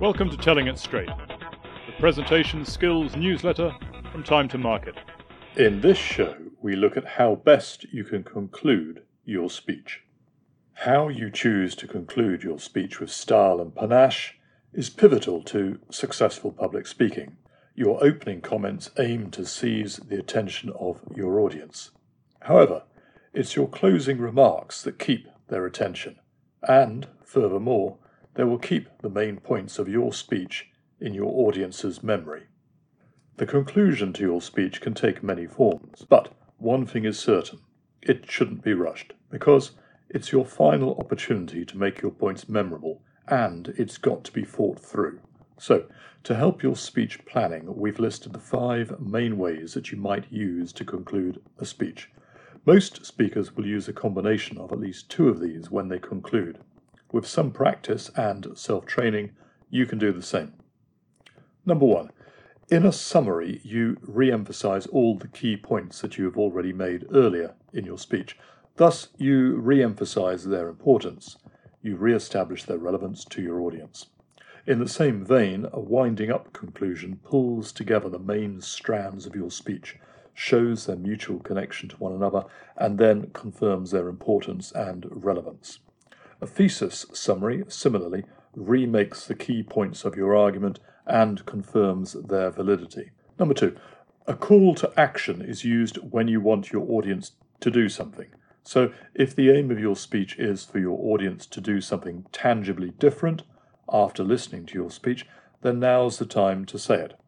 Welcome to Telling It Straight, the presentation skills newsletter from Time to Market. In this show, we look at how best you can conclude your speech. How you choose to conclude your speech with style and panache is pivotal to successful public speaking. Your opening comments aim to seize the attention of your audience. However, it's your closing remarks that keep their attention, and, furthermore, they will keep the main points of your speech in your audience's memory. The conclusion to your speech can take many forms, but one thing is certain it shouldn't be rushed, because it's your final opportunity to make your points memorable, and it's got to be thought through. So, to help your speech planning, we've listed the five main ways that you might use to conclude a speech. Most speakers will use a combination of at least two of these when they conclude. With some practice and self training, you can do the same. Number one, in a summary, you re emphasize all the key points that you have already made earlier in your speech. Thus, you re emphasize their importance. You re establish their relevance to your audience. In the same vein, a winding up conclusion pulls together the main strands of your speech, shows their mutual connection to one another, and then confirms their importance and relevance. A thesis summary, similarly, remakes the key points of your argument and confirms their validity. Number two, a call to action is used when you want your audience to do something. So, if the aim of your speech is for your audience to do something tangibly different after listening to your speech, then now's the time to say it.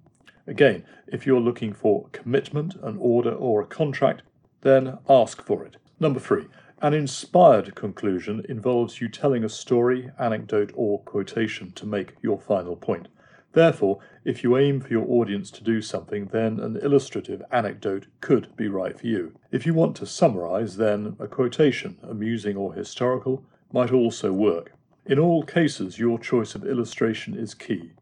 Again, if you're looking for commitment, an order, or a contract, then ask for it. Number three, an inspired conclusion involves you telling a story, anecdote, or quotation to make your final point. Therefore, if you aim for your audience to do something, then an illustrative anecdote could be right for you. If you want to summarize, then a quotation, amusing or historical, might also work. In all cases, your choice of illustration is key.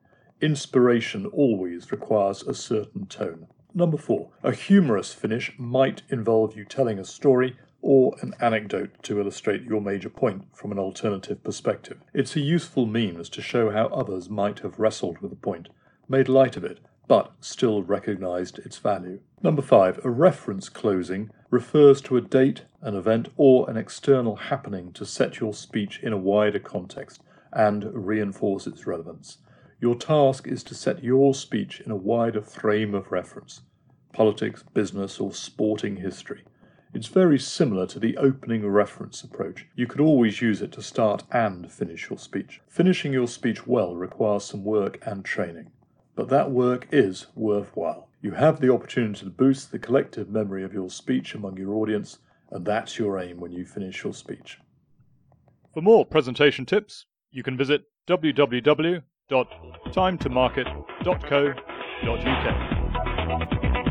Inspiration always requires a certain tone. Number four, a humorous finish might involve you telling a story or an anecdote to illustrate your major point from an alternative perspective. It's a useful means to show how others might have wrestled with the point, made light of it, but still recognized its value. Number five, a reference closing refers to a date, an event, or an external happening to set your speech in a wider context and reinforce its relevance. Your task is to set your speech in a wider frame of reference politics, business, or sporting history. It's very similar to the opening reference approach. You could always use it to start and finish your speech. Finishing your speech well requires some work and training, but that work is worthwhile. You have the opportunity to boost the collective memory of your speech among your audience, and that's your aim when you finish your speech. For more presentation tips, you can visit www.timetomarket.co.uk.